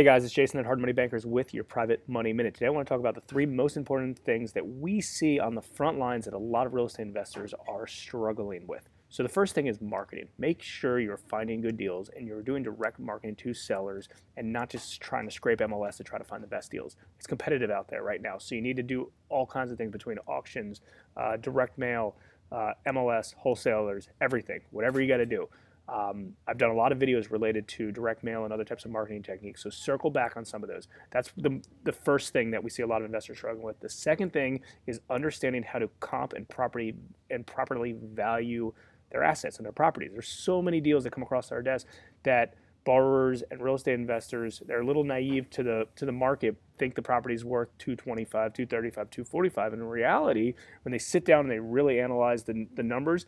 Hey guys, it's Jason at Hard Money Bankers with your Private Money Minute. Today I want to talk about the three most important things that we see on the front lines that a lot of real estate investors are struggling with. So the first thing is marketing. Make sure you're finding good deals and you're doing direct marketing to sellers and not just trying to scrape MLS to try to find the best deals. It's competitive out there right now, so you need to do all kinds of things between auctions, uh, direct mail, uh, MLS, wholesalers, everything, whatever you got to do. Um, I've done a lot of videos related to direct mail and other types of marketing techniques. So circle back on some of those. That's the, the first thing that we see a lot of investors struggling with. The second thing is understanding how to comp and property and properly value their assets and their properties. There's so many deals that come across our desk that borrowers and real estate investors they're a little naive to the to the market think the property is worth 225 235 245 and in reality when they sit down and they really analyze the, the numbers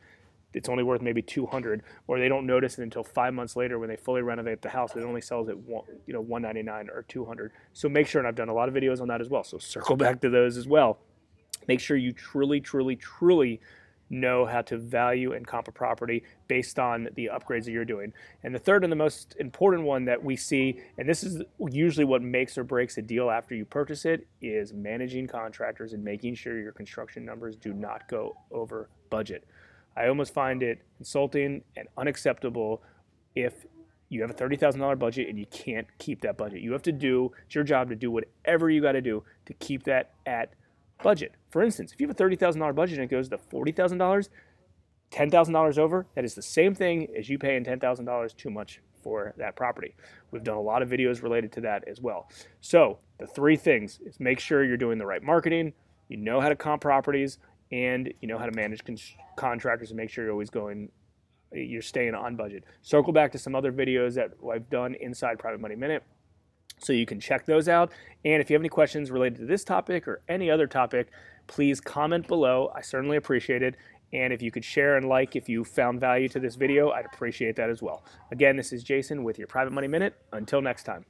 it's only worth maybe 200 or they don't notice it until five months later when they fully renovate the house it only sells at one, you know 199 or 200 so make sure and i've done a lot of videos on that as well so circle back to those as well make sure you truly truly truly know how to value and comp a property based on the upgrades that you're doing. And the third and the most important one that we see, and this is usually what makes or breaks a deal after you purchase it, is managing contractors and making sure your construction numbers do not go over budget. I almost find it insulting and unacceptable if you have a $30,000 budget and you can't keep that budget. You have to do, it's your job to do whatever you got to do to keep that at budget. For instance, if you have a $30,000 budget and it goes to $40,000, $10,000 over, that is the same thing as you paying $10,000 too much for that property. We've done a lot of videos related to that as well. So, the three things is make sure you're doing the right marketing, you know how to comp properties, and you know how to manage con- contractors and make sure you're always going you're staying on budget. Circle back to some other videos that I've done inside Private Money Minute so you can check those out. And if you have any questions related to this topic or any other topic, please comment below. I certainly appreciate it. And if you could share and like if you found value to this video, I'd appreciate that as well. Again, this is Jason with your Private Money Minute. Until next time.